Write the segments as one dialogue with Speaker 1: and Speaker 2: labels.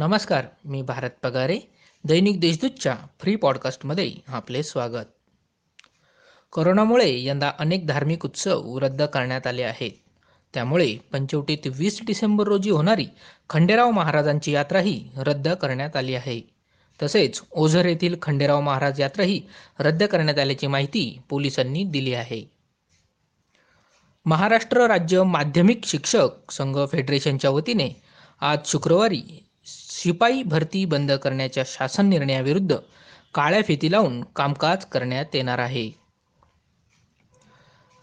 Speaker 1: नमस्कार मी भारत पगारे दैनिक देशदूतच्या फ्री पॉडकास्टमध्ये आपले स्वागत. कोरोनामुळे यंदा अनेक धार्मिक उत्सव रद्द करण्यात आले आहेत. त्यामुळे पंचवटीत वीस डिसेंबर रोजी होणारी खंडेराव महाराजांची यात्राही रद्द करण्यात आली आहे. तसेच ओझर येथील खंडेराव महाराज यात्राही रद्द करण्यात आल्याची माहिती पोलिसांनी दिली आहे. महाराष्ट्र राज्य माध्यमिक शिक्षक संघ फेडरेशनच्या वतीने आज शुक्रवारी शिपाई भरती बंद करण्याच्या शासन निर्णयाविरुद्ध काळ्या फिती लावून कामकाज करण्यात येणार आहे.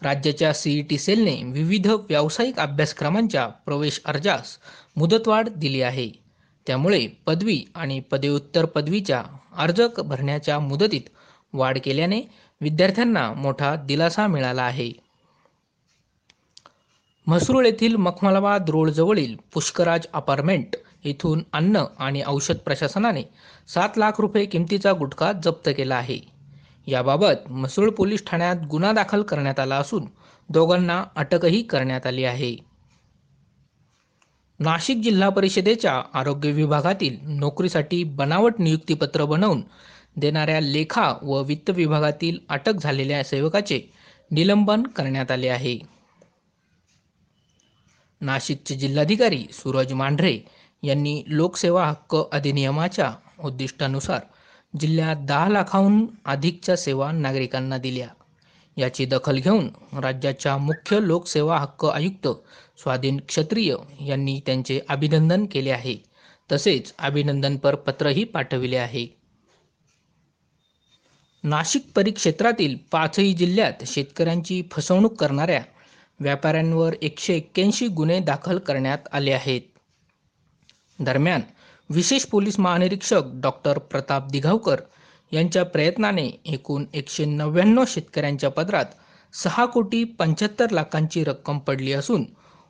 Speaker 1: राज्याच्या सीईटी सेलने विविध व्यावसायिक अभ्यासक्रमांच्या प्रवेश अर्जास मुदतवाढ दिली आहे. त्यामुळे पदवी आणि पदव्युत्तर पदवीच्या अर्ज भरण्याच्या मुदतीत वाढ केल्याने विद्यार्थ्यांना मोठा दिलासा मिळाला आहे. म्हसरूळ येथील मखमलाबाद रोडजवळील पुष्कराज अपार्टमेंट येथून अन्न आणि औषध प्रशासनाने सात लाख रुपये किमतीचा गुटखा जप्त केला आहे. याबाबत म्हसूळ पोलीस ठाण्यात गुन्हा दाखल करण्यात आला असून दोघांना अटकही करण्यात आली आहे. नाशिक जिल्हा परिषदेच्या आरोग्य विभागातील नोकरीसाठी बनावट नियुक्तीपत्र बनवून देणाऱ्या लेखा व वित्त विभागातील अटक झालेल्या सेवकाचे निलंबन करण्यात आले आहे. नाशिकचे जिल्हाधिकारी सूरज मांढरे यांनी लोकसेवा हक्क अधिनियमाच्या उद्दिष्टानुसार जिल्ह्यात दहा लाखाहून अधिकच्या सेवा नागरिकांना दिल्या. याची दखल घेऊन राज्याच्या मुख्य लोकसेवा हक्क आयुक्त स्वाधीन क्षत्रिय यांनी त्यांचे अभिनंदन केले आहे. तसेच अभिनंदनपर पत्रही पाठविले आहे. नाशिक परिक्षेत्रातील पाचही जिल्ह्यात शेतकऱ्यांची फसवणूक करणाऱ्या व्यापाऱ्यांवर एकशे एक्क्याऐंशी गुन्हे दाखल करण्यात आले आहेत. दरम्यान विशेष पोलीस महानिरीक्षक डॉक्टर प्रताप दिघावकर यांच्या प्रयत्नाने एकूण एकशे नव्याण्णव शेतकऱ्यांच्या पदरात सहा कोटी पंच्याहत्तर लाखांची रक्कम पडली असून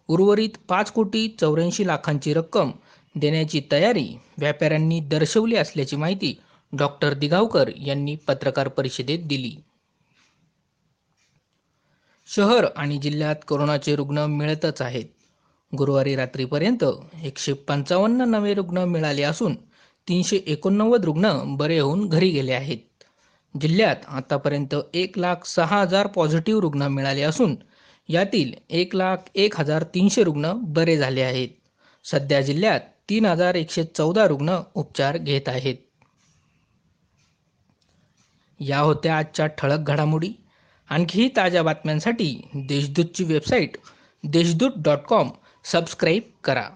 Speaker 1: उर्वरित पाच कोटी चौऱ्याऐंशी लाखांची रक्कम देण्याची तयारी व्यापाऱ्यांनी दर्शवली असल्याची माहिती डॉक्टर दिघावकर यांनी पत्रकार परिषदेत दिली. शहर आणि जिल्ह्यात कोरोनाचे रुग्ण मिळतच आहेत. गुरुवारी रात्रीपर्यंत एकशे पंचावन्न नवे रुग्ण मिळाले असून तीनशे एकोणनव्वद रुग्ण बरे होऊन घरी गेले आहेत. जिल्ह्यात आतापर्यंत एक लाख सहा हजार पॉझिटिव्ह रुग्ण मिळाले असून यातील एक लाख एक हजार तीनशे रुग्ण बरे झाले आहेत. सध्या जिल्ह्यात तीन हजार एकशे चौदा रुग्ण उपचार घेत आहेत. या होत्या आजच्या ठळक घडामोडी. आणखीही ताज्या बातम्यांसाठी देशदूतची website Deshdoot dot com subscribe करा.